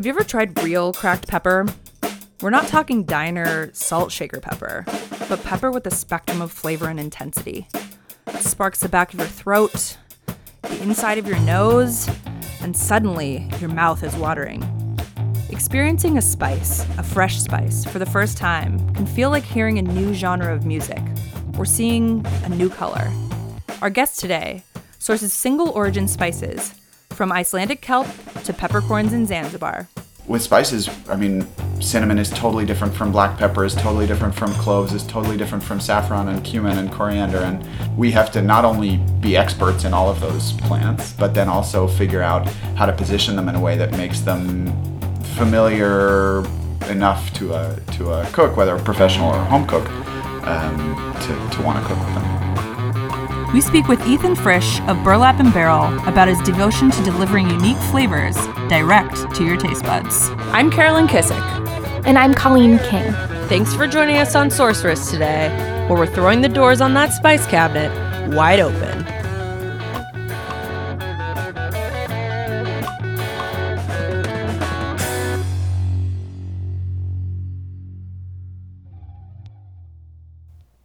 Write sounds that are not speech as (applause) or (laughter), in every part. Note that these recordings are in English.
Have you ever tried real cracked pepper? We're not talking diner salt shaker pepper, but pepper with a spectrum of flavor and intensity. It sparks the back of your throat, the inside of your nose, and suddenly your mouth is watering. Experiencing a spice, a fresh spice, for the first time can feel like hearing a new genre of music or seeing a new color. Our guest today sources single origin spices from Icelandic kelp to peppercorns in Zanzibar. With spices, I mean, cinnamon is totally different from black pepper, is totally different from cloves, is totally different from saffron and cumin and coriander. And we have to not only be experts in all of those plants, but then also figure out how to position them in a way that makes them familiar enough to a, to a cook, whether a professional or a home cook, um, to, to want to cook with them. We speak with Ethan Frisch of Burlap and Barrel about his devotion to delivering unique flavors direct to your taste buds. I'm Carolyn Kissick. And I'm Colleen King. Thanks for joining us on Sorceress today, where we're throwing the doors on that spice cabinet wide open.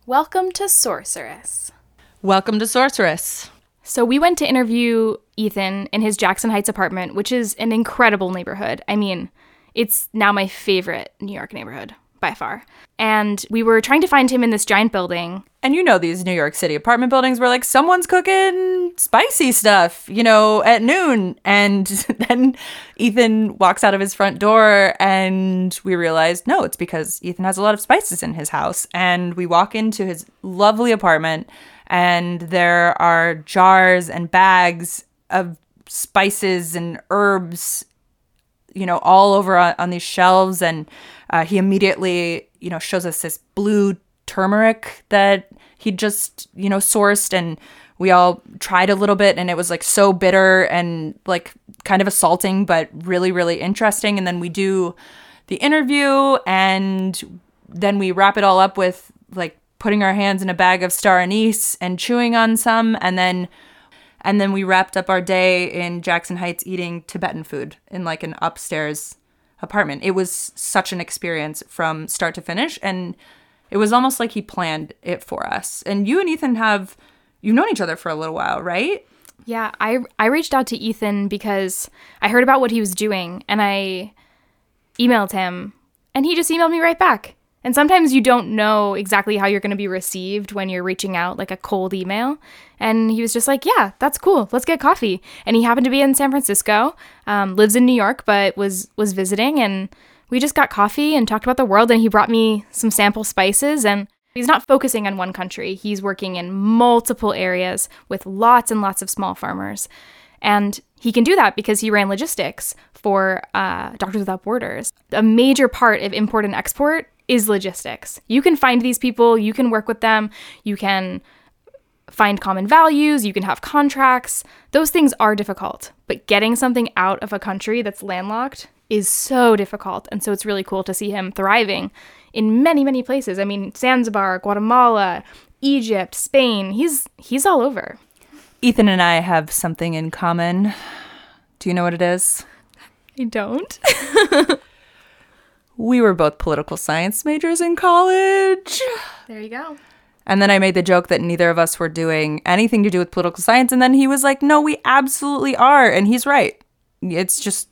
Welcome to Sorceress. Welcome to Sorceress. So, we went to interview Ethan in his Jackson Heights apartment, which is an incredible neighborhood. I mean, it's now my favorite New York neighborhood by far. And we were trying to find him in this giant building. And you know these New York City apartment buildings where like someone's cooking spicy stuff, you know, at noon. And (laughs) then Ethan walks out of his front door and we realized no, it's because Ethan has a lot of spices in his house. And we walk into his lovely apartment and there are jars and bags of spices and herbs you know all over on, on these shelves. And uh, he immediately you know shows us this blue turmeric that he just you know sourced. And we all tried a little bit and it was like so bitter and like kind of assaulting but really really interesting. And then we do the interview and then we wrap it all up with like putting our hands in a bag of star anise and chewing on some and then and then we wrapped up our day in Jackson Heights eating Tibetan food in like an upstairs apartment. It was such an experience from start to finish and it was almost like he planned it for us. And you and Ethan have you've known each other for a little while, right? Yeah, I I reached out to Ethan because I heard about what he was doing and I emailed him and he just emailed me right back. And sometimes you don't know exactly how you're going to be received when you're reaching out like a cold email. And he was just like, Yeah, that's cool. Let's get coffee. And he happened to be in San Francisco, um, lives in New York, but was was visiting. And we just got coffee and talked about the world. And he brought me some sample spices. And he's not focusing on one country, he's working in multiple areas with lots and lots of small farmers. And he can do that because he ran logistics for uh, Doctors Without Borders. A major part of import and export is logistics. You can find these people, you can work with them, you can find common values, you can have contracts. Those things are difficult, but getting something out of a country that's landlocked is so difficult. And so it's really cool to see him thriving in many, many places. I mean, Zanzibar, Guatemala, Egypt, Spain. He's he's all over. Ethan and I have something in common. Do you know what it is? I don't. (laughs) we were both political science majors in college. There you go. And then I made the joke that neither of us were doing anything to do with political science. And then he was like, no, we absolutely are. And he's right. It's just,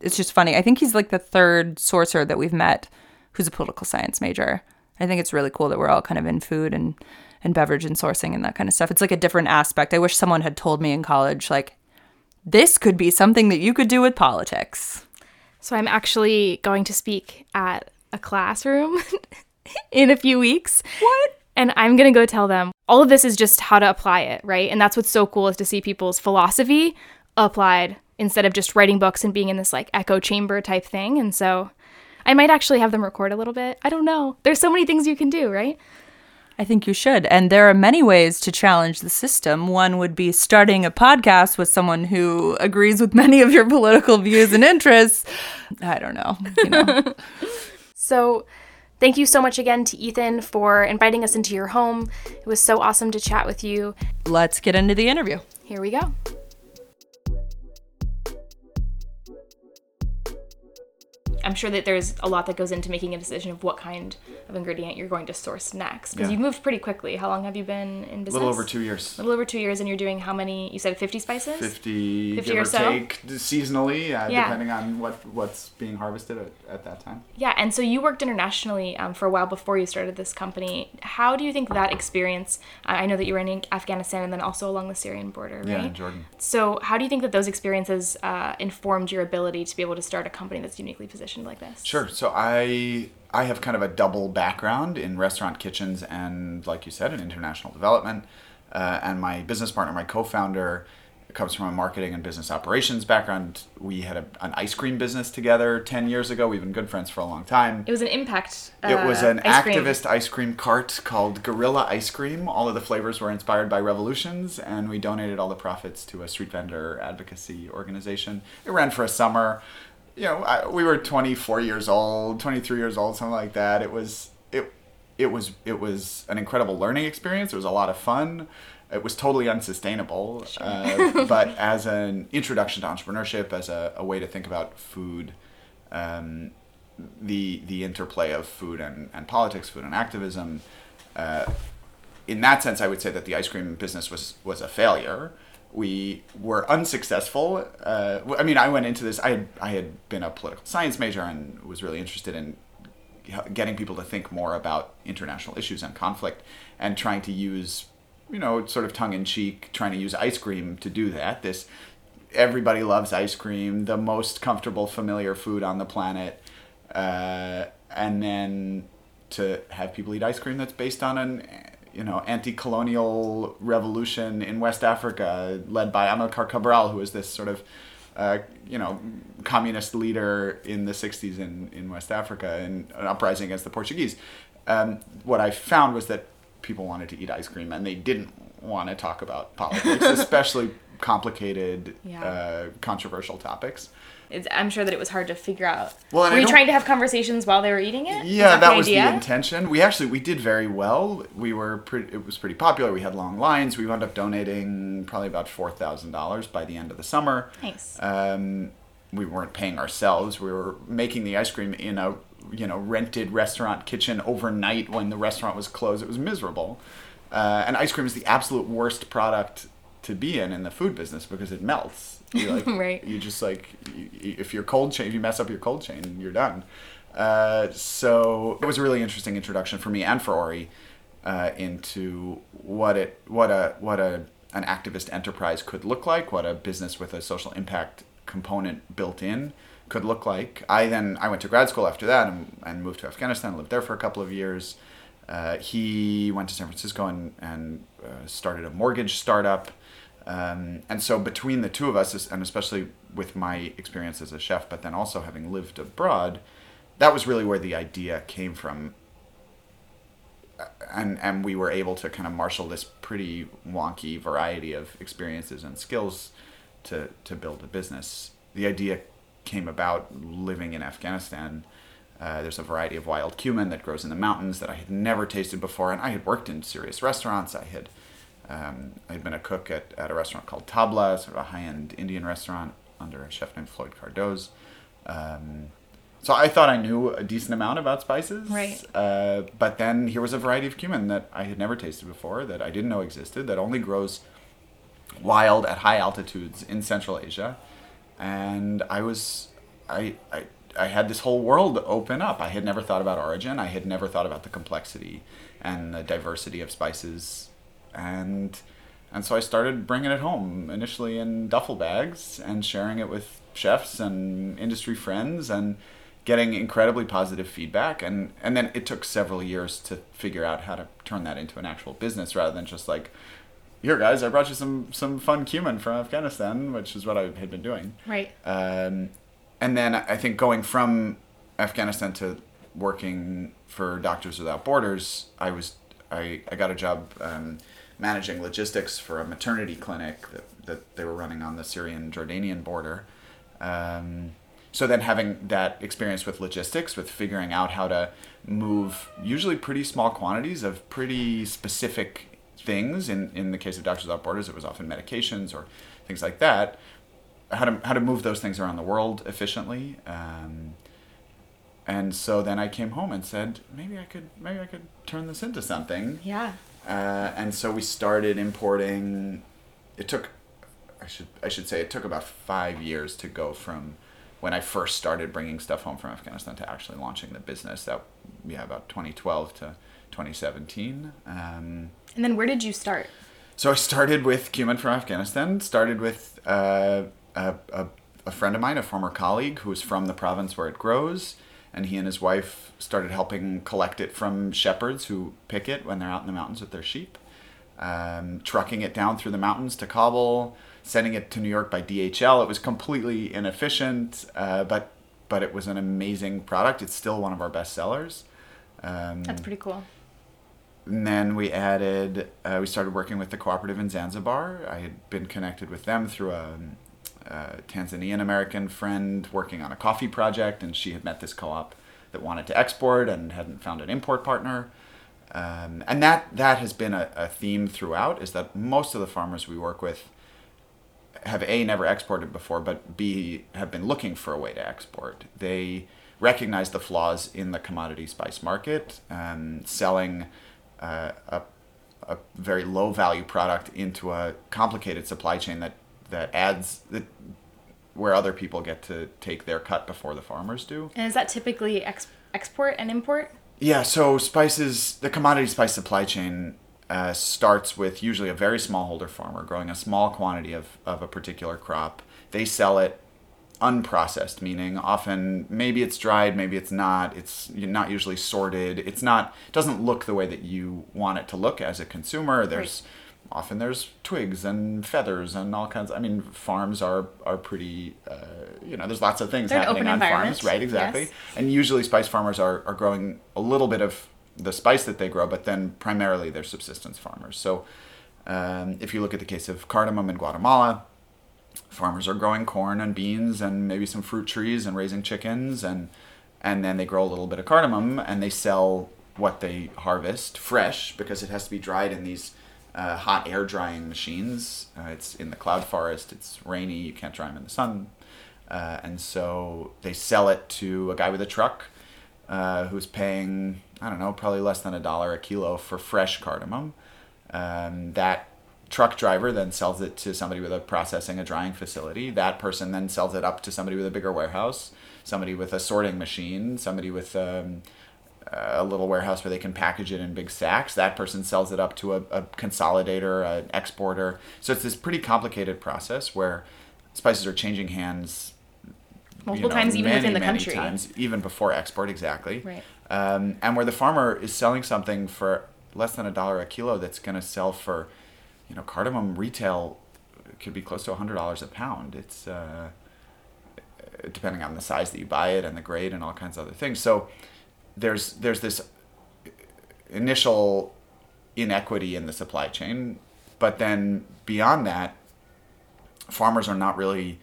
it's just funny. I think he's like the third sorcerer that we've met who's a political science major. I think it's really cool that we're all kind of in food and, and beverage and sourcing and that kind of stuff. It's like a different aspect. I wish someone had told me in college, like, this could be something that you could do with politics. So I'm actually going to speak at a classroom (laughs) in a few weeks. What? And I'm going to go tell them all of this is just how to apply it, right? And that's what's so cool is to see people's philosophy applied instead of just writing books and being in this like echo chamber type thing. And so I might actually have them record a little bit. I don't know. There's so many things you can do, right? I think you should. And there are many ways to challenge the system. One would be starting a podcast with someone who agrees with many of your political views and interests. I don't know. You know. (laughs) so, thank you so much again to Ethan for inviting us into your home. It was so awesome to chat with you. Let's get into the interview. Here we go. I'm sure that there's a lot that goes into making a decision of what kind of ingredient you're going to source next. Because Yeah. you've moved pretty quickly. How long have you been in business? A little over two years. A little over two years, and you're doing how many? You said 50 spices. 50, 50 give or or so? take seasonally, uh, Yeah. depending on what what's being harvested at, at that time. Yeah, and so you worked internationally um, for a while before you started this company. How do you think that experience? I I know that you were in Afghanistan and then also along the Syrian border, Yeah, right? in Jordan. So, how do you think that those experiences uh, informed your ability to be able to start a company that's uniquely positioned like this? Sure. So I I have kind of a double background in restaurant kitchens and, like you said, in international development. Uh, and my business partner, my co-founder, comes from a marketing and business operations background. We had a, an ice cream business together ten years ago. We've been good friends for a long time. It was an impact. Uh, It was an ice cream. activist ice cream cart called Guerrilla Ice Cream. All of the flavors were inspired by revolutions, and we donated all the profits to a street vendor advocacy organization. It ran for a summer. You know, I, we were 24 years old, 23 years old, something like that. It was it it was it was an incredible learning experience. It was a lot of fun. It was totally unsustainable, uh, (laughs) but as an introduction to entrepreneurship, as a, a way to think about food, um, the the interplay of food and, and politics, food and activism. Uh, in that sense, I would say that the ice cream business was was a failure. We were unsuccessful. Uh, I mean, I went into this. I had, I had been a political science major and was really interested in getting people to think more about international issues and conflict, and trying to use, you know, sort of tongue in cheek, trying to use ice cream to do that. This everybody loves ice cream, the most comfortable, familiar food on the planet, uh, and then to have people eat ice cream that's based on an you know anti-colonial revolution in West Africa led by Amilcar Cabral, who was this sort of uh, you know communist leader in the 60s in, in West Africa and an uprising against the Portuguese. Um, what I found was that people wanted to eat ice cream and they didn't want to talk about politics, (laughs) especially complicated, Yeah. uh, controversial topics. It's, I'm sure that it was hard to figure out. Well, were you trying to have conversations while they were eating it? Yeah, Was that was idea? the intention. We actually we did very well. We were pretty. It was pretty popular. We had long lines. We wound up donating probably about four thousand dollars by the end of the summer. Nice. Um, we weren't paying ourselves. We were making the ice cream in a you know rented restaurant kitchen overnight when the restaurant was closed. It was miserable. Uh, and ice cream is the absolute worst product to be in in the food business because it melts. You like, (laughs) Right. You just like you, if your cold chain, if you mess up your cold chain, you're done. Uh, so it was a really interesting introduction for me and for Ori uh, into what it what a what a an activist enterprise could look like, what a business with a social impact component built in could look like. I then I went to grad school after that and, and moved to Afghanistan, lived there for a couple of years. Uh, he went to San Francisco and, and uh, started a mortgage startup. Um, and so between the two of us, and especially with my experience as a chef, but then also having lived abroad, that was really where the idea came from. And, and we were able to kind of marshal this pretty wonky variety of experiences and skills to, to build a business. The idea came about living in Afghanistan. Uh, there's a variety of wild cumin that grows in the mountains that I had never tasted before, and I had worked in serious restaurants. I had um, I had been a cook at, at a restaurant called Tabla, sort of a high end Indian restaurant under a chef named Floyd Cardoz. Um, so I thought I knew a decent amount about spices. Right. Uh, but then here was a variety of cumin that I had never tasted before, that I didn't know existed, that only grows wild at high altitudes in Central Asia. And I was, I, I, I had this whole world open up. I had never thought about origin. I had never thought about the complexity and the diversity of spices. And, and so I started bringing it home, initially in duffel bags and sharing it with chefs and industry friends and getting incredibly positive feedback. And, and then it took several years to figure out how to turn that into an actual business rather than just like, here guys, I brought you some some fun cumin from Afghanistan, which is what I had been doing. Right. Um, and then I think going from Afghanistan to working for Doctors Without Borders, I was I, I got a job um, managing logistics for a maternity clinic that, that they were running on the Syrian Jordanian border. Um, so then having that experience with logistics, with figuring out how to move usually pretty small quantities of pretty specific things. In in the case of Doctors Without Borders, it was often medications or things like that. How to how to move those things around the world efficiently. Um, and so then I came home and said, maybe I could, maybe I could turn this into something. Yeah. Uh, and so we started importing. It took, I should I should say, it took about five years to go from when I first started bringing stuff home from Afghanistan to actually launching the business. That yeah, about 2012 to 2017. Um, And then where did you start? so I started with cumin from Afghanistan. Started with uh, a, a, a friend of mine, a former colleague who was from the province where it grows, and he and his wife started helping collect it from shepherds who pick it when they're out in the mountains with their sheep, um, trucking it down through the mountains to Kabul, sending it to New York by DHL. It was completely inefficient, uh, but but it was an amazing product. It's still one of our best sellers. Um, That's pretty cool. and then we added, uh, we started working with the cooperative in Zanzibar. I had been connected with them through a, Tanzanian American friend working on a coffee project, and she had met this co op that wanted to export and hadn't found an import partner. Um, and that, that has been a, a theme throughout is that most of the farmers we work with have a never exported before, but b have been looking for a way to export. They recognize the flaws in the commodity spice market, um, selling uh, a, a very low value product into a complicated supply chain that that adds that where other people get to take their cut before the farmers do. And is that typically ex- export and import? Yeah, so spices, the commodity spice supply chain uh, starts with usually a very smallholder farmer growing a small quantity of, of a particular crop. They sell it unprocessed, meaning often maybe it's dried, maybe it's not. It's not usually sorted. It's not doesn't look the way that you want it to look as a consumer. There's often there's twigs and feathers and all kinds. I mean, farms are are pretty. Uh, you know, there's lots of things They're happening on farms, right? Exactly. yes. And usually, spice farmers are are growing a little bit of the spice that they grow, but then primarily they're subsistence farmers. So, um, if you look at the case of cardamom in Guatemala, farmers are growing corn and beans and maybe some fruit trees and raising chickens and and then they grow a little bit of cardamom and they sell what they harvest fresh because it has to be dried in these uh, hot air drying machines. Uh, it's in the cloud forest. It's rainy. You can't dry them in the sun, uh, and so they sell it to a guy with a truck uh, who's paying I don't know probably less than a dollar a kilo for fresh cardamom. Um, that truck driver then sells it to somebody with a processing, a drying facility. That person then sells it up to somebody with a bigger warehouse, somebody with a sorting machine, somebody with um, a little warehouse where they can package it in big sacks. That person sells it up to a, a consolidator, an exporter. So it's this pretty complicated process where spices are changing hands Multiple times even within the country. times, even before export, exactly. Right. Um, and where the farmer is selling something for less than a dollar a kilo that's going to sell for, you know, cardamom retail could be close to a hundred dollars a pound. It's uh, depending on the size that you buy it and the grade and all kinds of other things. So there's there's this initial inequity in the supply chain, but then beyond that, farmers are not really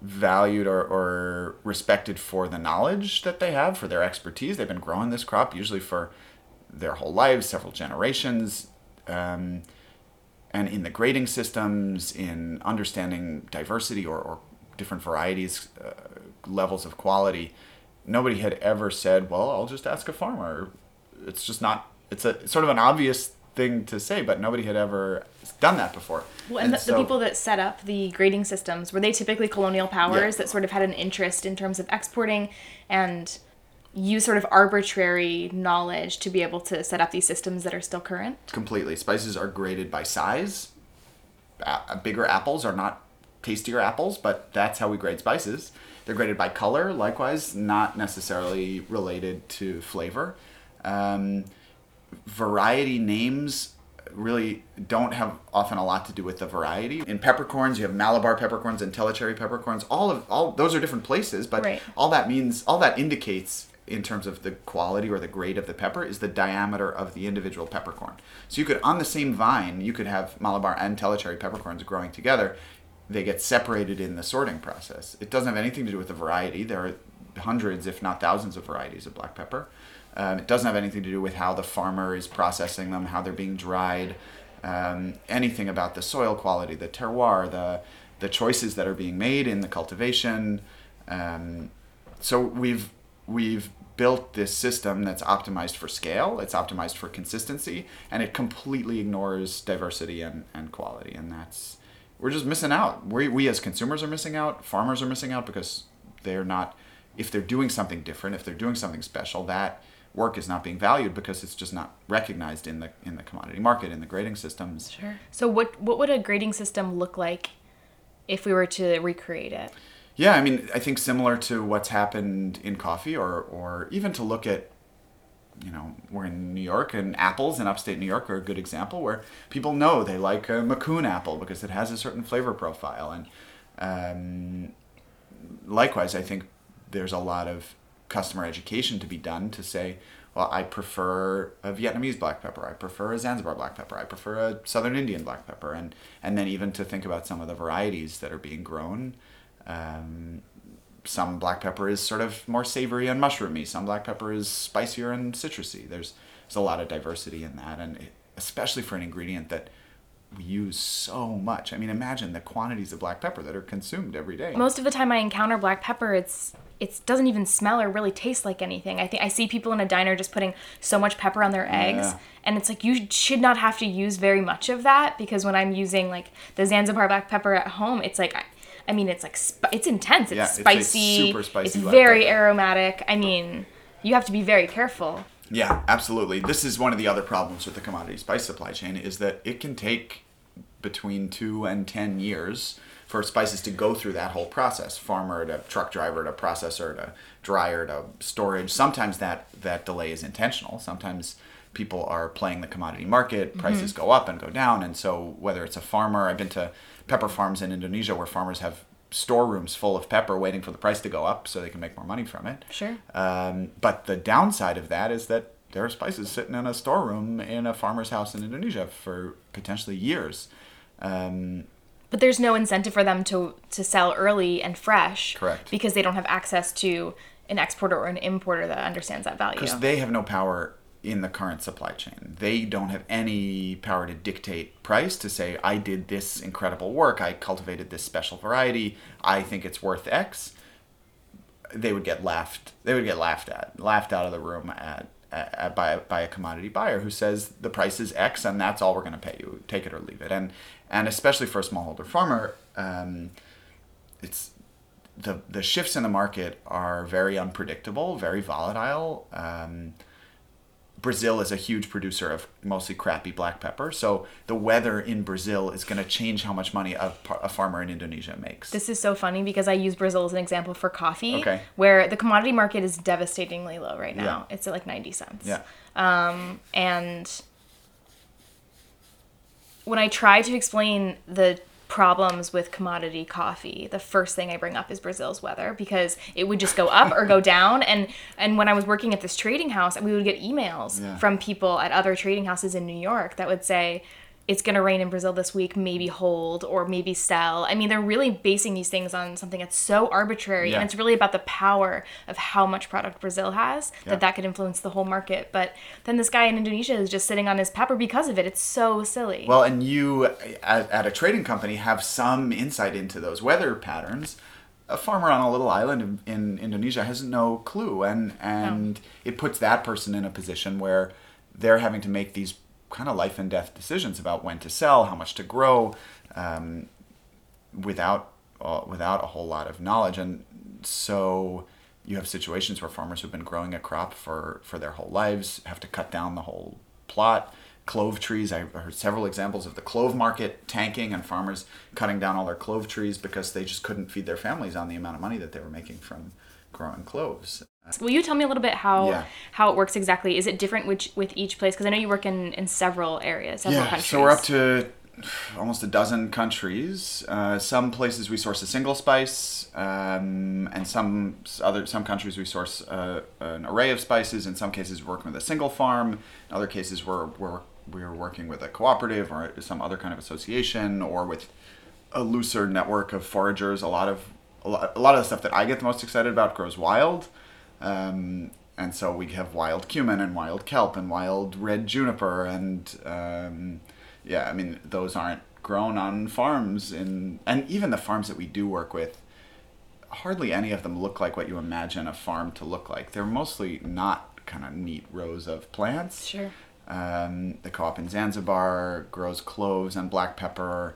valued or, or respected for the knowledge that they have, for their expertise. They've been growing this crop usually for their whole lives, several generations. Um, and in the grading systems, in understanding diversity or, or different varieties, uh, levels of quality, nobody had ever said, well, I'll just ask a farmer. It's just not, it's a sort of an obvious thing to say, but nobody had ever done that before. Well, and, the, so- the people that set up the grading systems were they typically colonial powers Yeah. that sort of had an interest in terms of exporting and use sort of arbitrary knowledge to be able to set up these systems that are still current? completely. Spices are graded by size. A- bigger apples are not tastier apples, but that's how we grade spices. They're graded by color, likewise, not necessarily related to flavor. Um, variety names really don't have often a lot to do with the variety. In peppercorns, you have Malabar peppercorns and Tellicherry peppercorns. All of all those are different places, but Right. all that means, all that indicates in terms of the quality or the grade of the pepper is the diameter of the individual peppercorn. So you could, on the same vine, you could have Malabar and Tellicherry peppercorns growing together. They get separated in the sorting process. It doesn't have anything to do with the variety. There are hundreds, if not thousands, of varieties of black pepper. Um, it doesn't have anything to do with how the farmer is processing them, how they're being dried, um, anything about the soil quality, the terroir, the the choices that are being made in the cultivation. Um, so we've we've built this system that's optimized for scale, it's optimized for consistency, and it completely ignores diversity and, and quality. And that's, we're just missing out. We, we as consumers are missing out, farmers are missing out because they're not, if they're doing something different, if they're doing something special, that work is not being valued because it's just not recognized in the in the commodity market in the grading systems. Sure. So what what would a grading system look like if we were to recreate it? Yeah, I mean, I think similar to what's happened in coffee, or or even to look at, you know, we're in New York, and apples in upstate New York are a good example where people know they like a Macoun apple because it has a certain flavor profile, and um, likewise, I think there's a lot of customer education to be done to say, well, I prefer a Vietnamese black pepper. I prefer a Zanzibar black pepper. I prefer a Southern Indian black pepper, and and then even to think about some of the varieties that are being grown. Um, some black pepper is sort of more savory and mushroomy. Some black pepper is spicier and citrusy. There's there's a lot of diversity in that, and it, especially for an ingredient that we use so much. I mean, imagine the quantities of black pepper that are consumed every day. Most of the time I encounter black pepper, it's it doesn't even smell or really taste like anything. I think I see people in a diner just putting so much pepper on their eggs, Yeah. and it's like you should not have to use very much of that because when I'm using like the Zanzibar black pepper at home, it's like. I, mean, it's like sp- it's intense. It's Yeah, it's spicy. super spicy It's very aromatic. I mean, you have to be very careful. Yeah, absolutely. This is one of the other problems with the commodity spice supply chain is that it can take between two and ten years for spices to go through that whole process farmer to truck driver to processor to dryer to storage sometimes that that delay is intentional sometimes people are playing the commodity market prices go up and go down and so whether it's a farmer i've been to pepper farms in indonesia where farmers have storerooms full of pepper waiting for the price to go up so they can make more money from it Sure. um, but the downside of that is that there are spices sitting in a storeroom in a farmer's house in Indonesia for potentially years. Um, But there's no incentive for them to to sell early and fresh. Correct. Because they don't have access to an exporter or an importer that understands that value. because they have no power in the current supply chain. They don't have any power to dictate price to say, I did this incredible work, I cultivated this special variety, I think it's worth X. They would get laughed. They would get laughed at, laughed out of the room at, at by by a commodity buyer who says the price is X and that's all we're going to pay you. Take it or leave it. And and especially for a smallholder farmer, um, it's the the shifts in the market are very unpredictable, very volatile. Um, Brazil is a huge producer of mostly crappy black pepper, so the weather in Brazil is going to change how much money a, a farmer in Indonesia makes. This is so funny because I use Brazil as an example for coffee, Okay. where the commodity market is devastatingly low right now. It's at like 90 cents. yeah, um, And when I try to explain the problems with commodity coffee, the first thing I bring up is Brazil's weather because it would just go up or go down. And and when I was working at this trading house, we would get emails Yeah. from people at other trading houses in New York that would say, it's going to rain in Brazil this week, maybe hold or maybe sell. I mean, they're really basing these things on something that's so arbitrary. Yeah. And it's really about the power of how much product Brazil has Yeah. that that could influence the whole market. But then this guy in Indonesia is just sitting on his pepper because of it. It's so silly. Well, and you at, at a trading company have some insight into those weather patterns. A farmer on a little island in, in Indonesia has no clue, and and it puts that person in a position where they're having to make these kind of life and death decisions about when to sell, how much to grow, um, without uh, without a whole lot of knowledge, and so you have situations where farmers who've been growing a crop for for their whole lives have to cut down the whole plot. Clove trees, I heard several examples of the clove market tanking and farmers cutting down all their clove trees because they just couldn't feed their families on the amount of money that they were making from growing cloves. Will you tell me a little bit how Yeah. how it works exactly? Is it different which, with each place? Because I know you work in, in several areas, several yeah, countries. so we're up to almost a dozen countries. Uh, some places we source a single spice, um, and some other some countries we source uh, an array of spices. In some cases, we're working with a single farm. In other cases, we're we're we're working with a cooperative or some other kind of association, or with a looser network of foragers. A lot of a lot, a lot of the stuff that I get the most excited about grows wild. Um, and so we have wild cumin and wild kelp and wild red juniper and um, yeah, I mean those aren't grown on farms in and even the farms that we do work with hardly any of them look like what you imagine a farm to look like. They're mostly not kind of neat rows of plants. Sure. Um, the co-op in Zanzibar grows cloves and black pepper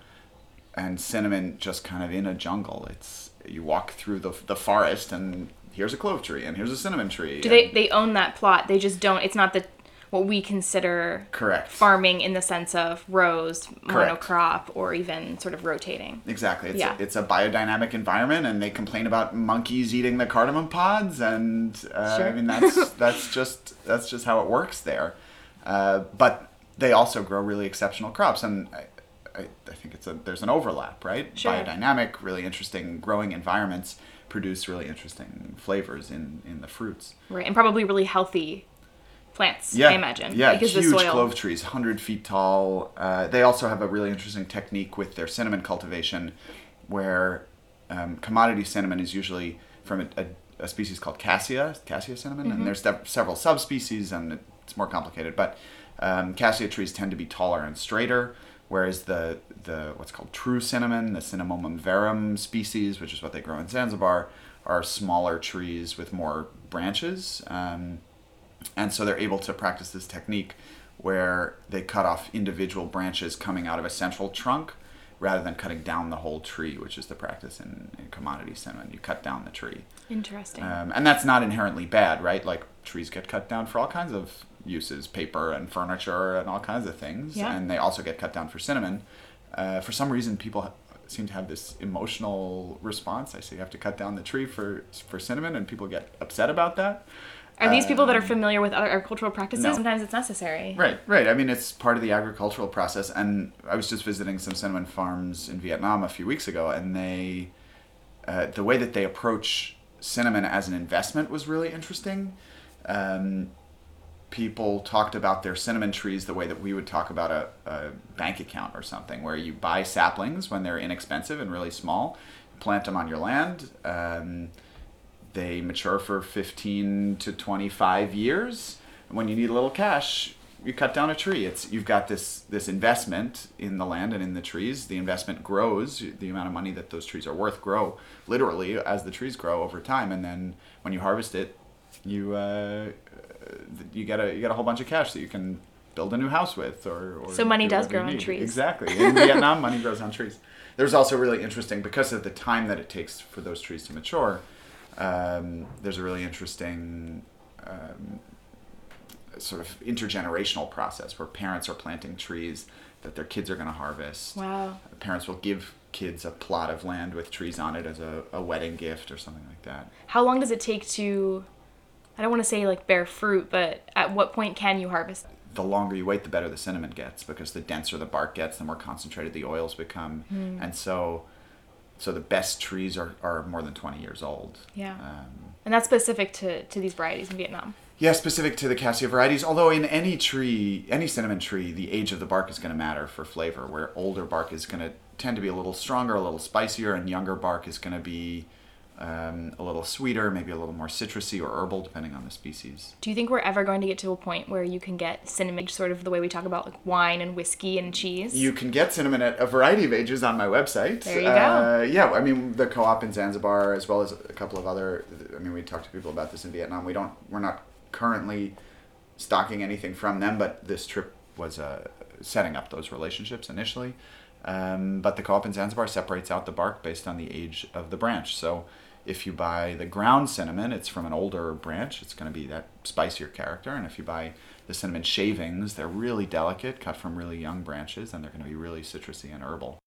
and cinnamon just kind of in a jungle. It's you walk through the, the forest and here's a clove tree and here's a cinnamon tree. Do they they own that plot? They just don't. It's not the what we consider correct farming in the sense of rows, Correct. monocrop, or even sort of rotating. Exactly. It's, Yeah. a, it's a biodynamic environment, and they complain about monkeys eating the cardamom pods, and uh, Sure. I mean (laughs) that's that's just that's just how it works there. Uh, but they also grow really exceptional crops, and I, I, I think it's a there's an overlap, right? Sure. Biodynamic, really interesting growing environments produce really interesting flavors in in the fruits. Right, and probably really healthy plants. Yeah, I imagine. Yeah, because huge the soil. clove trees, hundred feet tall. Uh, they also have a really interesting technique with their cinnamon cultivation, where um, commodity cinnamon is usually from a, a, a species called cassia, cassia cinnamon, Mm-hmm. and there's de- several subspecies, and it's more complicated. But um, cassia trees tend to be taller and straighter, whereas the the what's called true cinnamon, the Cinnamomum verum species, which is what they grow in Zanzibar, are smaller trees with more branches. Um, and so they're able to practice this technique where they cut off individual branches coming out of a central trunk rather than cutting down the whole tree, which is the practice in, in commodity cinnamon. You cut down the tree. Interesting. Um, and that's not inherently bad, right? Like trees get cut down for all kinds of uses, paper and furniture and all kinds of things. Yeah. And they also get cut down for cinnamon. Uh, for some reason, people ha- seem to have this emotional response. I say you have to cut down the tree for for cinnamon, and people get upset about that. Are these people that are familiar with other agricultural practices? no. Sometimes it's necessary. Right, right. I mean, it's part of the agricultural process. And I was just visiting some cinnamon farms in Vietnam a few weeks ago, and they, uh, the way that they approach cinnamon as an investment was really interesting. Um, people talked about their cinnamon trees the way that we would talk about a, a bank account or something, where you buy saplings when they're inexpensive and really small, plant them on your land. Um, they mature for 15 to 25 years. And when you need a little cash, you cut down a tree. It's you've got this this investment in the land and in the trees. The investment grows. The amount of money that those trees are worth grow literally as the trees grow over time. And then when you harvest it, you uh, you get a you get a whole bunch of cash that you can build a new house with or, or So money do does grow on trees. exactly in (laughs) vietnam money grows on trees there's also really interesting because of the time that it takes for those trees to mature um, there's a really interesting um, sort of intergenerational process where parents are planting trees that their kids are going to harvest Wow. parents will give kids a plot of land with trees on it as a, a wedding gift or something like that How long does it take to? I don't want to say like bear fruit, but at what point can you harvest? the longer you wait, the better the cinnamon gets because the denser the bark gets, the more concentrated the oils become, Hmm. and so, so the best trees are, are more than twenty years old. Yeah. Um, And that's specific to, to these varieties in Vietnam. yeah, specific to the cassia varieties. Although in any tree, any cinnamon tree, the age of the bark is going to matter for flavor. Where older bark is going to tend to be a little stronger, a little spicier, and younger bark is going to be um, a little sweeter, maybe a little more citrusy or herbal, depending on the species. Do you think we're ever going to get to a point where you can get cinnamon, sort of the way we talk about like wine and whiskey and cheese? You can get cinnamon at a variety of ages on my website. There you Uh, yeah, I mean the co-op in Zanzibar, as well as a couple of other. I mean, we talked to people about this in Vietnam. We don't. We're not currently stocking anything from them, but this trip was uh, setting up those relationships initially. Um, but the co-op in Zanzibar separates out the bark based on the age of the branch. So if you buy the ground cinnamon, it's from an older branch. It's going to be that spicier character. And if you buy the cinnamon shavings, they're really delicate, cut from really young branches, and they're going to be really citrusy and herbal.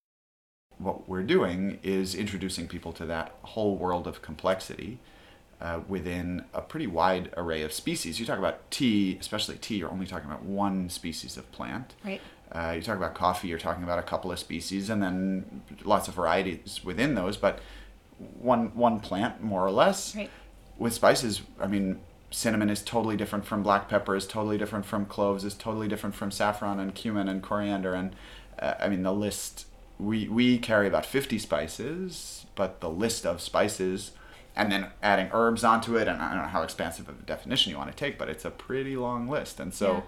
What we're doing is introducing people to that whole world of complexity uh, within a pretty wide array of species. You talk about tea, especially tea, you're only talking about one species of plant. Right. Uh, you talk about coffee, you're talking about a couple of species, and then lots of varieties within those, but one one plant more or less. Right. With spices, I mean, cinnamon is totally different from black pepper, is totally different from cloves, is totally different from saffron and cumin and coriander, and uh, I mean the list. We we carry about fifty spices, but the list of spices. And then adding herbs onto it, and I don't know how expansive of a definition you want to take, but it's a pretty long list. And so, Yeah.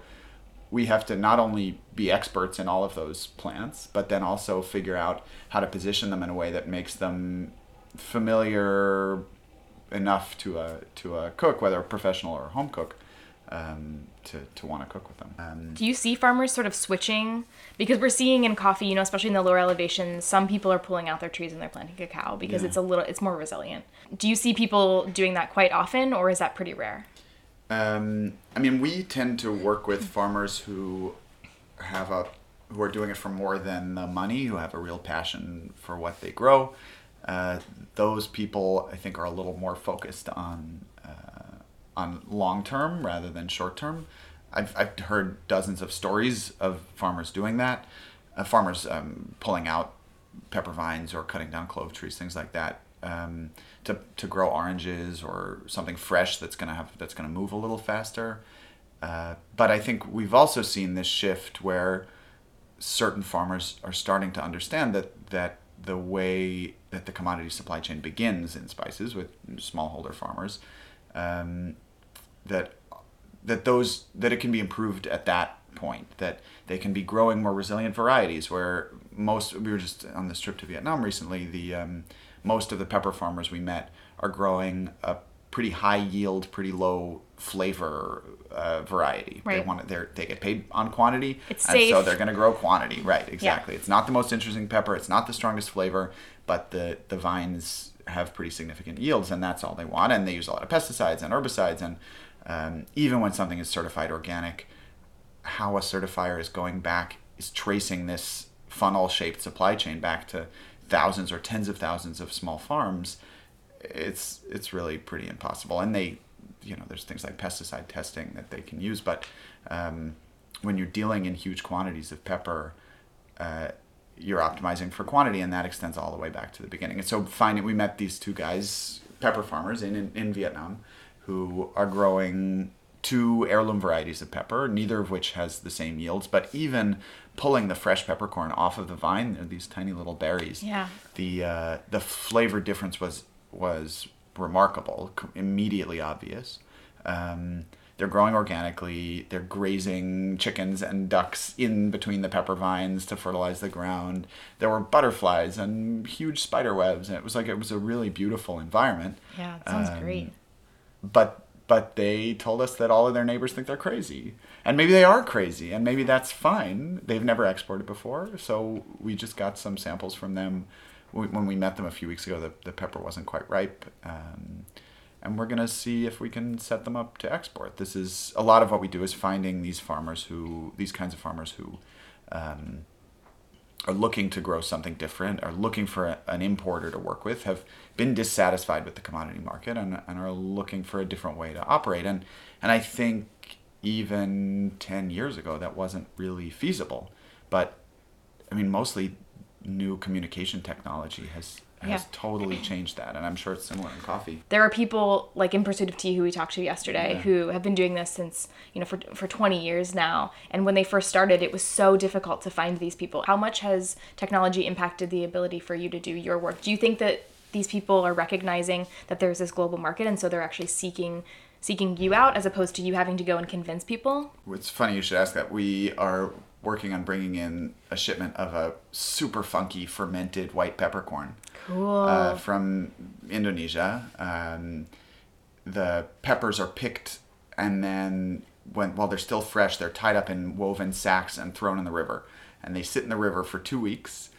we have to not only be experts in all of those plants, but then also figure out how to position them in a way that makes them familiar enough to a to a cook, whether a professional or a home cook, um, to to want to cook with them. Um, Do you see farmers sort of switching? Because we're seeing in coffee, you know, especially in the lower elevations, some people are pulling out their trees and they're planting cacao because Yeah. it's a little, it's more resilient. Do you see people doing that quite often, or is that pretty rare? Um, I mean, we tend to work with farmers who have a who are doing it for more than the money, who have a real passion for what they grow. Uh, those people, I think, are a little more focused on uh, on long term rather than short term. I've, I've heard dozens of stories of farmers doing that, uh, farmers um, pulling out pepper vines or cutting down clove trees, things like that, um, to, to grow oranges or something fresh that's gonna have that's gonna move a little faster. Uh, but I think we've also seen this shift where certain farmers are starting to understand that that the way that the commodity supply chain begins in spices with smallholder farmers, um, that that those that it can be improved at that point that they can be growing more resilient varieties where most we were just on this trip to Vietnam recently the um, most of the pepper farmers we met are growing a pretty high yield pretty low flavor uh, variety. They Right. want they they get paid on quantity It's and so they're going to grow quantity. Right exactly. It's not the most interesting pepper. It's not the strongest flavor but the the vines have pretty significant yields and that's all they want and they use a lot of pesticides and herbicides and um, even when something is certified organic how a certifier is going back is tracing this funnel shaped supply chain back to thousands or tens of thousands of small farms it's it's really pretty impossible. And they you know there's things like pesticide testing that they can use but um, when you're dealing in huge quantities of pepper uh, you're optimizing for quantity and that extends all the way back to the beginning and so finding we met these two guys pepper farmers in, in, in vietnam who are growing two heirloom varieties of pepper neither of which has the same yields but even pulling the fresh peppercorn off of the vine they're these tiny little berries Yeah. the uh, the flavor difference was was remarkable, immediately obvious. Um, they're growing organically. They're grazing chickens and ducks in between the pepper vines to fertilize the ground. There were butterflies and huge spider webs, and it was like it was a really beautiful environment. Yeah, it sounds Um, great. But but they told us that all of their neighbors think they're crazy, and maybe they are crazy, and maybe that's fine. They've never exported before, so we just got some samples from them when we met them a few weeks ago. The the pepper wasn't quite ripe. Um, and we're gonna see if we can set them up to export. This is a lot of what we do is finding these farmers who, these kinds of farmers who, um, are looking to grow something different, are looking for a, an importer to work with, have been dissatisfied with the commodity market, and, and are looking for a different way to operate. And and I think even ten years ago that wasn't really feasible. But I mean, mostly new communication technology has has Yeah. totally changed that, and I'm sure it's similar in coffee. there are people like in pursuit of tea who we talked to yesterday Yeah. who have been doing this since you know for, for 20 years now and when they first started it was so difficult to find these people how much has technology impacted the ability for you to do your work do you think that these people are recognizing that there's this global market and so they're actually seeking seeking you out as opposed to you having to go and convince people It's funny you should ask that. We are working on bringing in a shipment of a super funky fermented white peppercorn cool uh, from Indonesia. Um, the peppers are picked and then when while they're still fresh, they're tied up in woven sacks and thrown in the river. And they sit in the river for two weeks.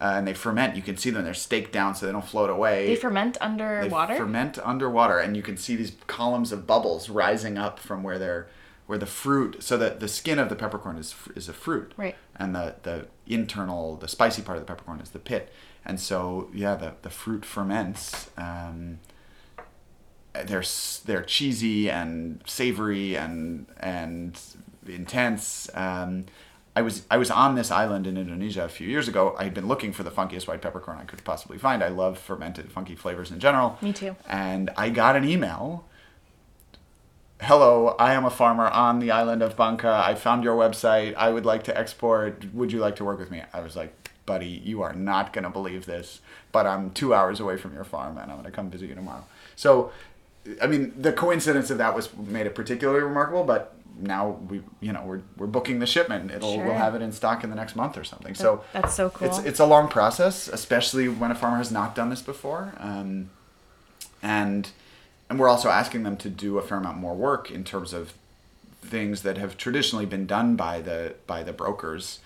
Uh, and they ferment. You can see them; they're staked down so they don't float away. they ferment under They water ferment underwater, and you can see these columns of bubbles rising up from where they're where the fruit. So that the skin of the peppercorn is is a fruit, Right. And the the internal, the spicy part of the peppercorn is the pit. And so yeah, the the fruit ferments. Um, they're they're cheesy and savory and and intense. Um, I was I was on this island in Indonesia a few years ago. I had been looking for the funkiest white peppercorn I could possibly find. I love fermented funky flavors in general. Me too. And I got an email. Hello, I am a farmer on the island of Bangka. I found your website. I would like to export. Would you like to work with me? I was like, buddy, you are not going to believe this, but I'm two hours away from your farm and I'm going to come visit you tomorrow. So, I mean, the coincidence of that was made it particularly remarkable, but now we you know we're, we're booking the shipment. It'll Sure. we'll have it in stock in the next month or something. So That's so cool. it's it's a long process, especially when a farmer has not done this before. Um, and and we're also asking them to do a fair amount more work in terms of things that have traditionally been done by the by the brokers.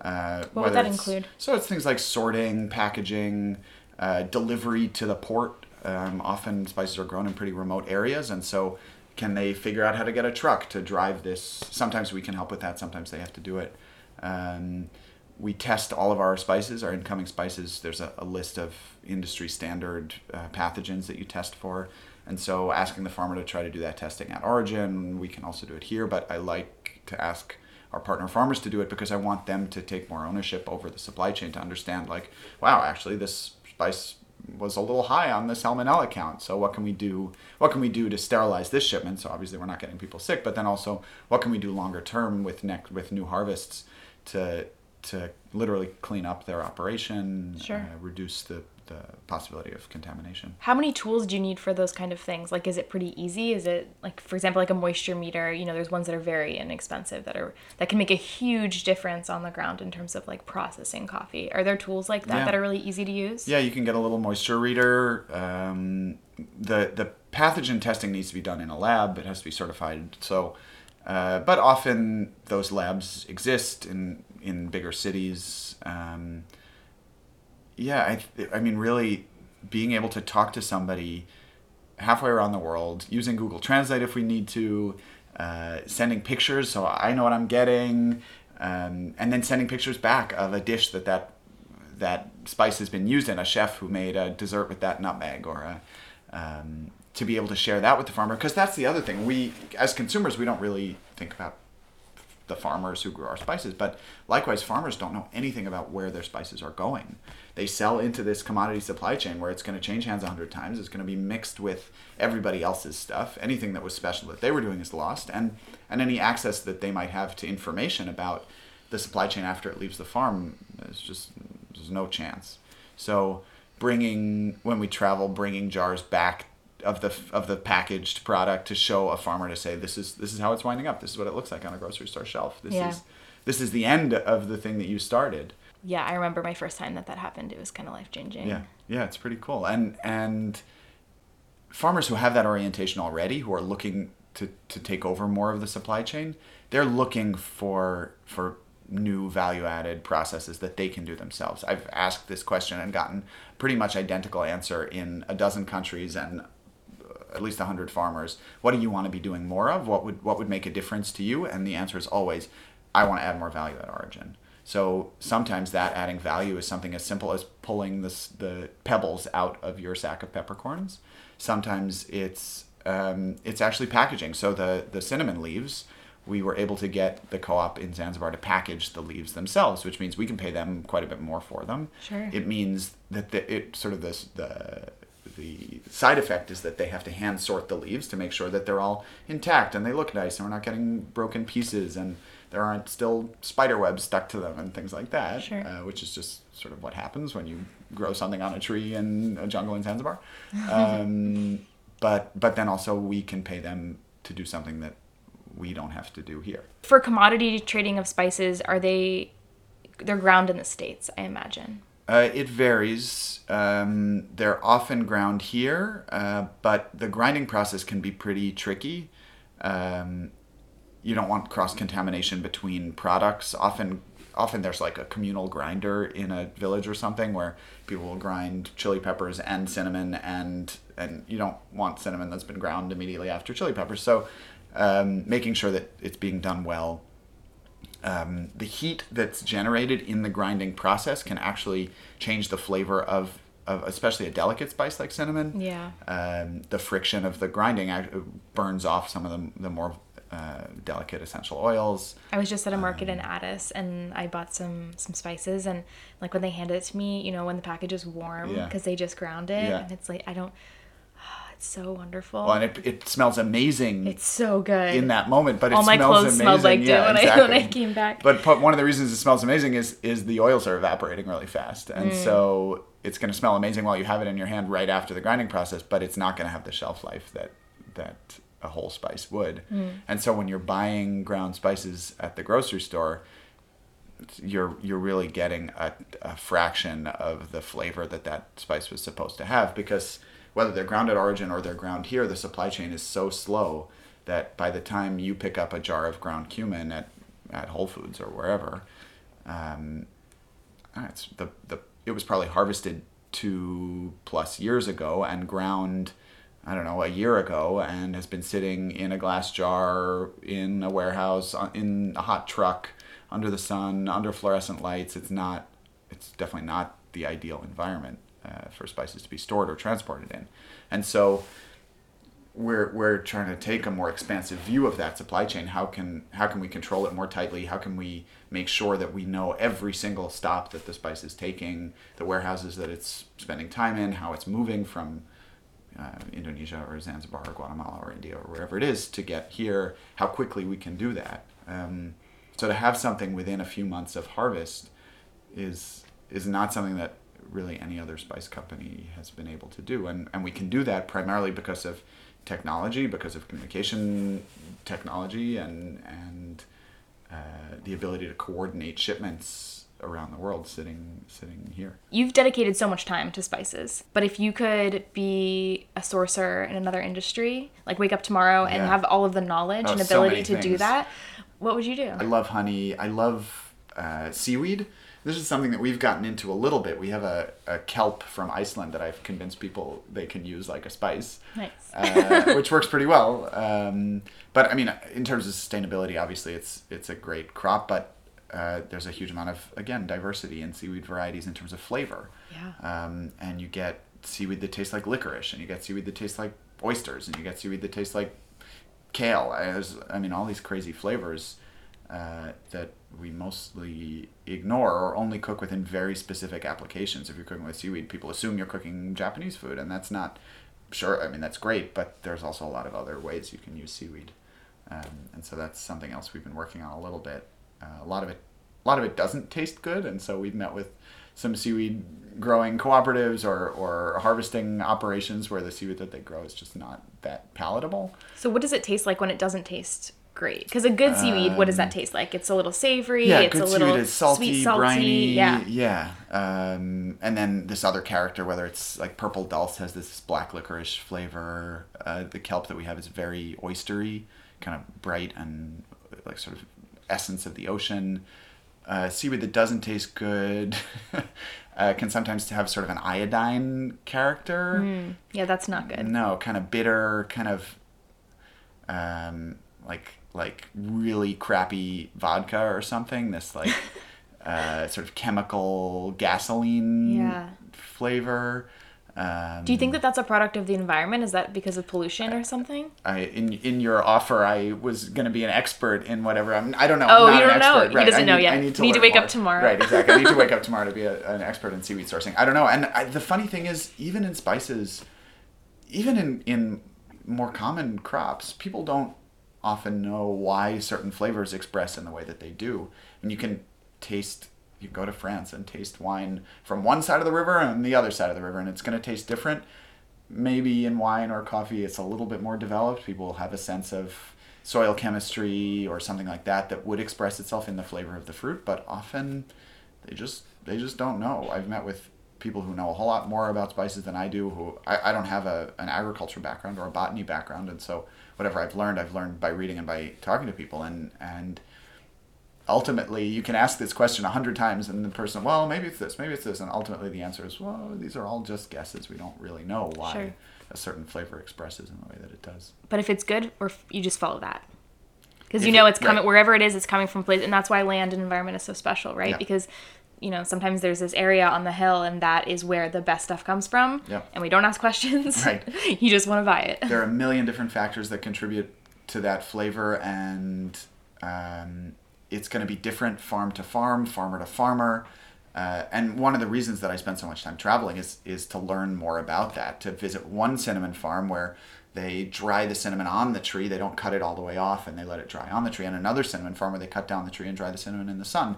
Uh, What would that include? So it's things like sorting, packaging, uh, delivery to the port. Um, often spices are grown in pretty remote areas, and so can they figure out how to get a truck to drive this? Sometimes we can help with that. Sometimes they have to do it. Um, we test all of our spices, our incoming spices. There's a, a list of industry standard uh, pathogens that you test for. And so asking the farmer to try to do that testing at origin, we can also do it here, but I like to ask our partner farmers to do it because I want them to take more ownership over the supply chain to understand like, wow, actually this spice was a little high on the salmonella count. So what can we do? What can we do to sterilize this shipment? So obviously we're not getting people sick, but then also what can we do longer term with next with new harvests to to literally clean up their operation, Sure. uh, reduce the, the possibility of contamination. How many tools do you need for those kind of things? Like, is it pretty easy? Is it like, for example, like a moisture meter? You know, there's ones that are very inexpensive that are that can make a huge difference on the ground in terms of like processing coffee. Are there tools like that Yeah. that are really easy to use? Yeah, you can get a little moisture reader. Um, the the pathogen testing needs to be done in a lab. It has to be certified. So, uh, but often those labs exist in in bigger cities. Um, yeah, I I mean, really, being able to talk to somebody halfway around the world using Google Translate if we need to, uh, sending pictures so I know what I'm getting, um, and then sending pictures back of a dish that that that spice has been used in. A chef who made a dessert with that nutmeg, or a, um, to be able to share that with the farmer, because that's the other thing. We as consumers we don't really think about the farmers who grow our spices, but likewise, farmers don't know anything about where their spices are going. They sell into this commodity supply chain where it's going to change hands a hundred times. It's going to be mixed with everybody else's stuff. Anything that was special that they were doing is lost, and and any access that they might have to information about the supply chain after it leaves the farm is just there's no chance. So bringing when we travel, bringing jars back of the of the packaged product to show a farmer to say this is this is how it's winding up. This is what it looks like on a grocery store shelf. This Yeah. is this is the end of the thing that you started. Yeah, I remember my first time that that happened. It was kind of life changing. Yeah, yeah, it's pretty cool. And and farmers who have that orientation already, who are looking to, to take over more of the supply chain, they're looking for for new value added processes that they can do themselves. I've asked this question and gotten pretty much identical answer in a dozen countries and at least 100 farmers what do you want to be doing more of? What would what would make a difference to you? And the answer is always i want to add more value at origin. So sometimes that adding value is something as simple as pulling this, the pebbles out of your sack of peppercorns. Sometimes it's um, it's actually packaging. So the the cinnamon leaves we were able to get the co-op in Zanzibar to package the leaves themselves, which means we can pay them quite a bit more for them. Sure. It means that the, it sort of this the the side effect is that they have to hand sort the leaves to make sure that they're all intact and they look nice and we're not getting broken pieces and there aren't still spider webs stuck to them and things like that. Sure. Uh, which is just sort of what happens when you grow something on a tree in a jungle in Zanzibar. Um, (laughs) but but then also we can pay them to do something that we don't have to do here. For commodity trading of spices, are they they're ground in the states? I imagine. Uh, it varies. Um, they're often ground here, uh, but the grinding process can be pretty tricky. Um, you don't want cross contamination between products. Often, often there's like a communal grinder in a village or something where people will grind chili peppers and cinnamon, and and you don't want cinnamon that's been ground immediately after chili peppers. So, um, making sure that it's being done well um, the heat that's generated in the grinding process can actually change the flavor of, of especially a delicate spice like cinnamon. Yeah. Um, the friction of the grinding burns off some of the, the more uh, delicate essential oils. I was just at a market Um, in Addis and I bought some some spices and like when they handed it to me, you know, when the package is warm Yeah. because they just ground it Yeah. and it's like I don't. It's so wonderful. Well, and it, it smells amazing it's so good. in that moment, but it All my smells clothes amazing. smelled like yeah, when I when I came back. But po- one of the reasons it smells amazing is is the oils are evaporating really fast, and Mm. so it's going to smell amazing while you have it in your hand right after the grinding process. But it's not going to have the shelf life that that a whole spice would. And so when you're buying ground spices at the grocery store, you're you're really getting a, a fraction of the flavor that that spice was supposed to have because whether they're ground at origin or they're ground here, the supply chain is so slow that by the time you pick up a jar of ground cumin at, at Whole Foods or wherever, um, it's the, the it was probably harvested two plus years ago and ground I don't know a year ago and has been sitting in a glass jar in a warehouse in a hot truck under the sun under fluorescent lights. It's not. It's definitely not the ideal environment uh, for spices to be stored or transported in, and so we're we're trying to take a more expansive view of that supply chain. How can how can we control it more tightly? How can we make sure that we know every single stop that the spice is taking, the warehouses that it's spending time in, how it's moving from uh, Indonesia or Zanzibar or Guatemala or India or wherever it is to get here, how quickly we can do that. Um, so to have something within a few months of harvest is is not something that really any other spice company has been able to do, and and we can do that primarily because of technology, because of communication technology, and and uh, the ability to coordinate shipments around the world sitting sitting here. You've dedicated so much time to spices, but if you could be a sourcer in another industry, like wake up tomorrow and Yeah. have all of the knowledge Oh, and ability many to do that, what would you do? I love honey. I love uh, seaweed. This is something that we've gotten into a little bit. We have a, a kelp from Iceland that I've convinced people they can use like a spice, Nice. uh, (laughs) which works pretty well. Um, but I mean, in terms of sustainability, obviously it's it's a great crop, but uh, there's a huge amount of again diversity in seaweed varieties in terms of flavor. Yeah. Um, and you get seaweed that tastes like licorice, and you get seaweed that tastes like oysters, and you get seaweed that tastes like kale. I, there's, I mean, all these crazy flavors uh, that we mostly ignore or only cook within very specific applications. If you're cooking with seaweed, people assume you're cooking Japanese food, and that's not. Sure, I mean that's great, but there's also a lot of other ways you can use seaweed, um, and so that's something else we've been working on a little bit. Uh, a lot of it, a lot of it doesn't taste good, and so we've met with some seaweed growing cooperatives or, or harvesting operations where the seaweed that they grow is just not that palatable. So what does it taste like when it doesn't taste great? Because a good seaweed, what does that taste like? It's a little savory. Um, Yeah, it's good a little seaweed is salty, sweet, salty. briny. Yeah. yeah. Um, and then this other character, whether it's like purple dulse, has this black licorice flavor. Uh, the kelp that we have is very oystery, kind of bright and like sort of essence of the ocean. Uh, seaweed that doesn't taste good (laughs) uh, can sometimes have sort of an iodine character. Yeah, that's not good. No, kind of bitter, kind of um, like like really crappy vodka or something. This like (laughs) uh, sort of chemical gasoline Yeah. flavor. Um, Do you think that that's a product of the environment? Is that because of pollution or something? I, in in your offer, I was going to be an expert in whatever. I'm, I don't know. Oh, not you don't know? expert. He doesn't I know need, yet. I need to, Need to wake up tomorrow. Right, exactly. I need to wake up (laughs) tomorrow to be a, an expert in seaweed sourcing. I don't know. And I, the funny thing is, even in spices, even in in more common crops, people don't often know why certain flavors express in the way that they do. And you can taste. You go to France and taste wine from one side of the river and the other side of the river, and it's going to taste different maybe in wine or coffee it's a little bit more developed people have a sense of soil chemistry or something like that that would express itself in the flavor of the fruit but often they just they just don't know i've met with people who know a whole lot more about spices than i do who i, I don't have a, an agriculture background or a botany background and so whatever i've learned i've learned by reading and by talking to people and and ultimately you can ask this question a hundred times and the person well maybe it's this maybe it's this and ultimately the answer is well these are all just guesses we don't really know why Sure. a certain flavor expresses in the way that it does But if it's good, or f- you just follow that. Because you know it- it's coming right. wherever it is. It's coming from place, and that's why land and environment is so special, right? Yeah. Because you know sometimes there's this area on the hill, and that is where the best stuff comes from. Yeah. And we don't ask questions. (laughs) Right. (laughs) you just want to buy it. there are a (laughs) million different factors that contribute to that flavor and um, it's going to be different farm to farm farmer to farmer uh, and one of the reasons that I spend so much time traveling is is to learn more about that. To visit one cinnamon farm where they dry the cinnamon on the tree, they don't cut it all the way off, and they let it dry on the tree. And another cinnamon farm where they cut down the tree and dry the cinnamon in the sun.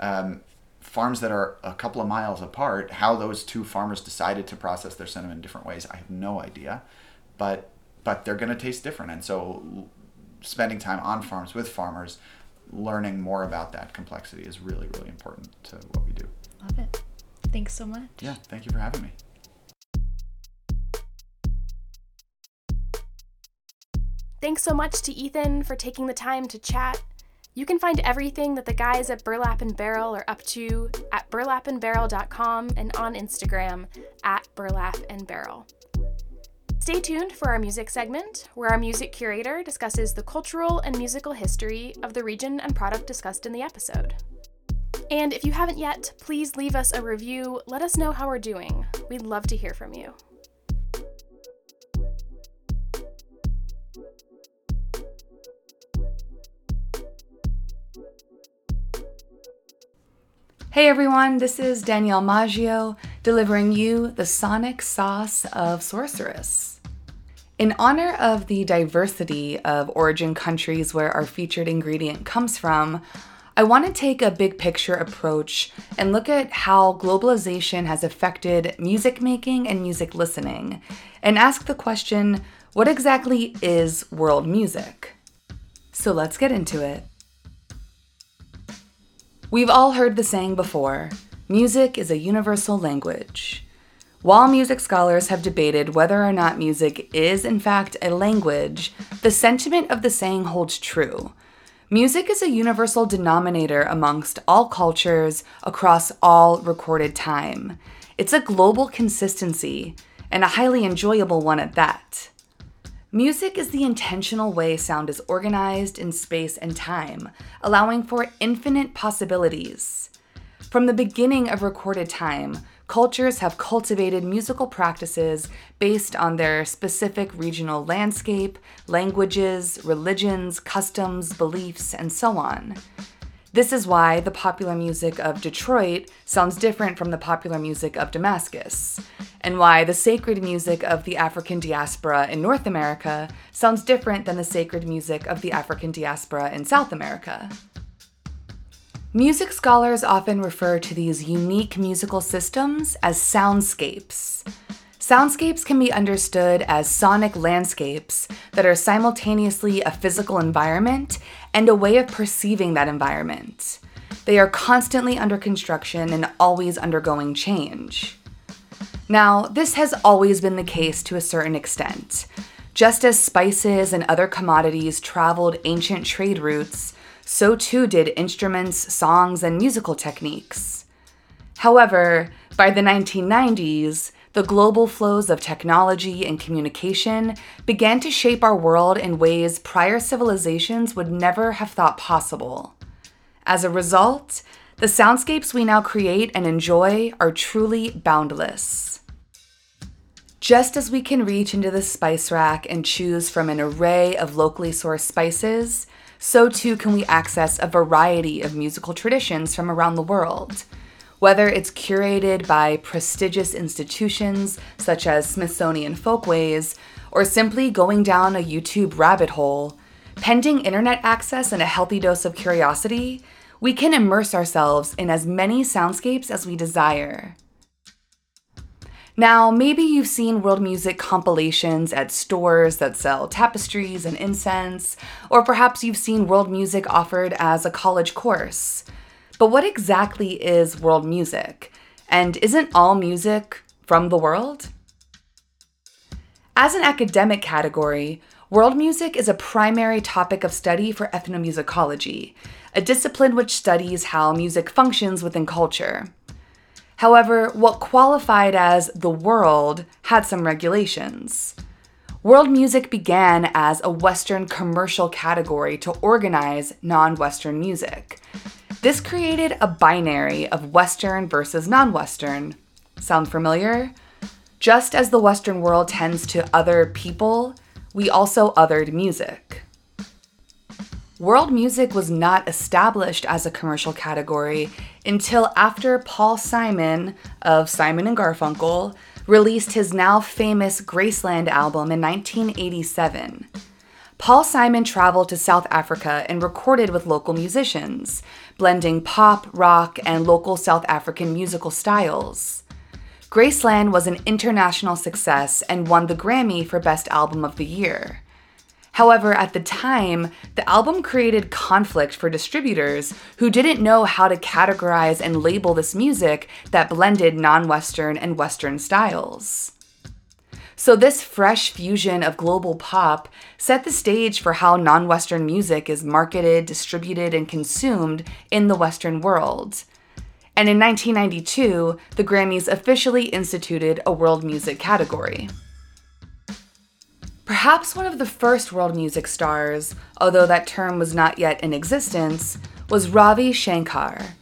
Um, farms that are a couple of miles apart, how those two farmers decided to process their cinnamon in different ways, I have no idea. But but they're going to taste different. And so, spending time on farms with farmers, learning more about that complexity is really, really important to what we do. Love it. Thanks so much. Yeah, thank you for having me. Thanks so much to Ethan for taking the time to chat. You can find everything that the guys at Burlap and Barrel are up to at burlapandbarrel.com and on Instagram at burlap and barrel. Stay tuned for our music segment, where our music curator discusses the cultural and musical history of the region and product discussed in the episode. And if you haven't yet, please leave us a review. Let us know how we're doing. We'd love to hear from you. Hey everyone, this is Danielle Maggio delivering you the sonic sauce of Sourceress. In honor of the diversity of origin countries where our featured ingredient comes from, I want to take a big picture approach and look at how globalization has affected music making and music listening, and ask the question what exactly is world music? So let's get into it. We've all heard the saying before music is a universal language. While music scholars have debated whether or not music is, in fact, a language, the sentiment of the saying holds true. Music is a universal denominator amongst all cultures across all recorded time. It's a global consistency, and a highly enjoyable one at that. Music is the intentional way sound is organized in space and time, allowing for infinite possibilities. From the beginning of recorded time, cultures have cultivated musical practices based on their specific regional landscape, languages, religions, customs, beliefs, and so on. This is why the popular music of Detroit sounds different from the popular music of Damascus, and why the sacred music of the African diaspora in North America sounds different than the sacred music of the African diaspora in South America. Music scholars often refer to these unique musical systems as soundscapes. Soundscapes can be understood as sonic landscapes that are simultaneously a physical environment and a way of perceiving that environment. They are constantly under construction and always undergoing change. Now, this has always been the case to a certain extent. Just as spices and other commodities traveled ancient trade routes, so too did instruments, songs, and musical techniques. However, by the 1990s, the global flows of technology and communication began to shape our world in ways prior civilizations would never have thought possible. As a result, the soundscapes we now create and enjoy are truly boundless. Just as we can reach into the spice rack and choose from an array of locally sourced spices, so too can we access a variety of musical traditions from around the world. Whether it's curated by prestigious institutions such as Smithsonian Folkways, or simply going down a YouTube rabbit hole, pending internet access and a healthy dose of curiosity, we can immerse ourselves in as many soundscapes as we desire. Now, maybe you've seen world music compilations at stores that sell tapestries and incense, or perhaps you've seen world music offered as a college course. But what exactly is world music? And isn't all music from the world? As an academic category, world music is a primary topic of study for ethnomusicology, a discipline which studies how music functions within culture. However, what qualified as the world had some regulations. World music began as a Western commercial category to organize non Western music. This created a binary of Western versus non Western. Sound familiar? Just as the Western world tends to other people, we also othered music. World music was not established as a commercial category until after Paul Simon of Simon and Garfunkel released his now famous Graceland album in 1987. Paul Simon traveled to South Africa and recorded with local musicians, blending pop, rock, and local South African musical styles. Graceland was an international success and won the Grammy for Best Album of the Year. However, at the time, the album created conflict for distributors who didn't know how to categorize and label this music that blended non Western and Western styles. So, this fresh fusion of global pop set the stage for how non Western music is marketed, distributed, and consumed in the Western world. And in 1992, the Grammys officially instituted a world music category. Perhaps one of the first world music stars, although that term was not yet in existence, was Ravi Shankar.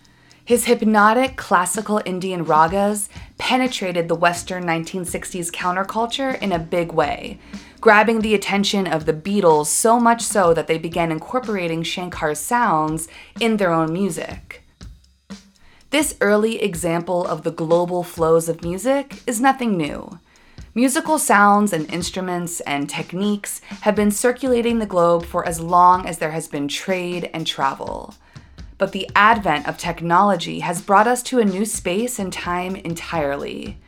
His hypnotic classical Indian ragas penetrated the Western 1960s counterculture in a big way, grabbing the attention of the Beatles so much so that they began incorporating Shankar's sounds in their own music. This early example of the global flows of music is nothing new. Musical sounds and instruments and techniques have been circulating the globe for as long as there has been trade and travel. But the advent of technology has brought us to a new space and time entirely.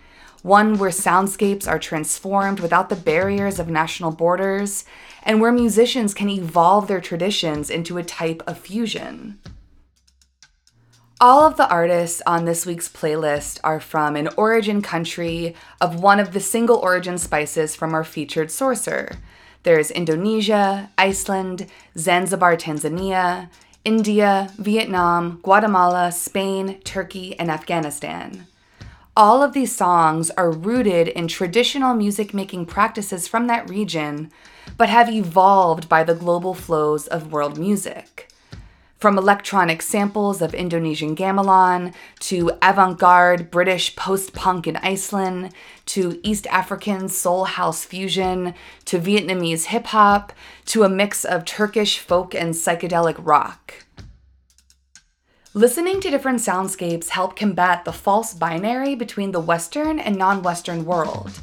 One where soundscapes are transformed without the barriers of national borders, and where musicians can evolve their traditions into a type of fusion. All of the artists on this week's playlist are from an origin country of one of the single origin spices from our featured sorcerer. There's Indonesia, Iceland, Zanzibar, Tanzania, India, Vietnam, Guatemala, Spain, Turkey, and Afghanistan. All of these songs are rooted in traditional music making practices from that region, but have evolved by the global flows of world music. From electronic samples of Indonesian gamelan, to avant garde British post punk in Iceland, to East African soul house fusion, to Vietnamese hip hop, to a mix of Turkish folk and psychedelic rock. Listening to different soundscapes help combat the false binary between the Western and non Western world.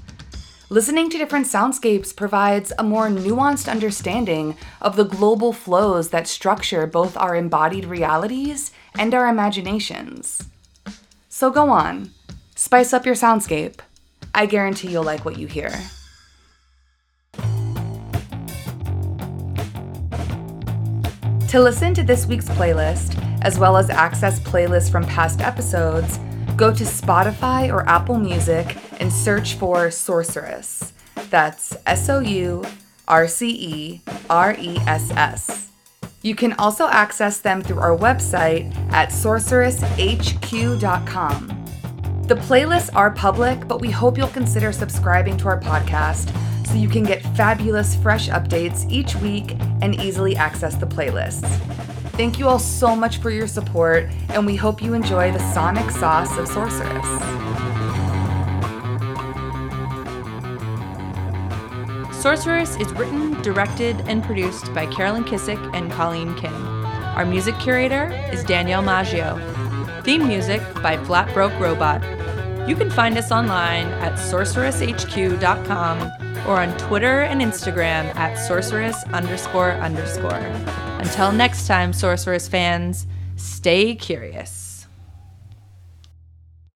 Listening to different soundscapes provides a more nuanced understanding of the global flows that structure both our embodied realities and our imaginations. So go on, spice up your soundscape. I guarantee you'll like what you hear. To listen to this week's playlist, as well as access playlists from past episodes, go to Spotify or Apple Music and search for Sourceress. That's S O U R C E R E S S. You can also access them through our website at sourceresshq.com. The playlists are public, but we hope you'll consider subscribing to our podcast so you can get fabulous fresh updates each week and easily access the playlists. Thank you all so much for your support, and we hope you enjoy the sonic sauce of Sourceress. Sourceress is written, directed, and produced by Carolyn Kissick and Colleen Kim. Our music curator is Danielle Maggio. Theme music by Flat Broke Robot. You can find us online at sourceresshq.com or on Twitter and Instagram at sourceress underscore underscore. Until next time, Sourceress fans, stay curious.